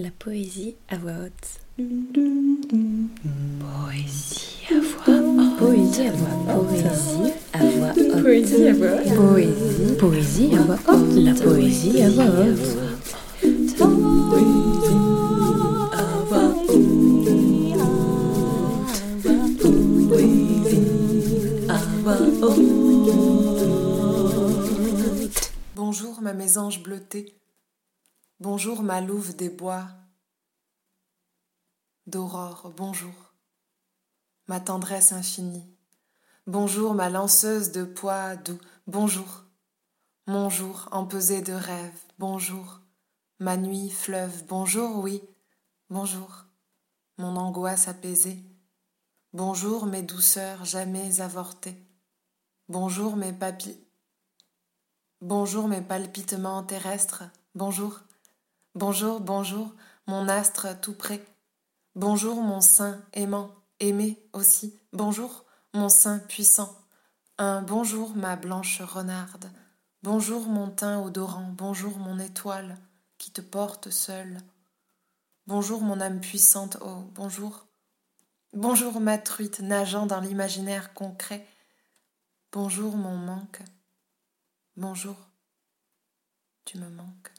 La poésie à voix haute. Poésie à voix haute. Poésie à voix haute. Poésie à voix haute. Poésie à voix haute. Poésie. Poésie à voix haute. La poésie à voix haute. Bonjour ma mésange bleutée. Bonjour ma louve des bois. D'aurore, bonjour. Ma tendresse infinie. Bonjour ma lanceuse de pois doux. Bonjour. Mon jour empesé de rêves. Bonjour. Ma nuit fleuve. Bonjour, oui. Bonjour. Mon angoisse apaisée. Bonjour mes douceurs jamais avortées. Bonjour mes papilles. Bonjour mes palpitements terrestres. Bonjour. Bonjour, bonjour, mon astre tout près. Bonjour, mon sein aimant, aimé aussi. Bonjour, mon sein puissant. Un bonjour, ma blanche renarde. Bonjour, mon teint odorant. Bonjour, mon étoile qui te porte seule. Bonjour, mon âme puissante. Oh, bonjour. Bonjour, ma truite nageant dans l'imaginaire concret. Bonjour, mon manque. Bonjour, tu me manques.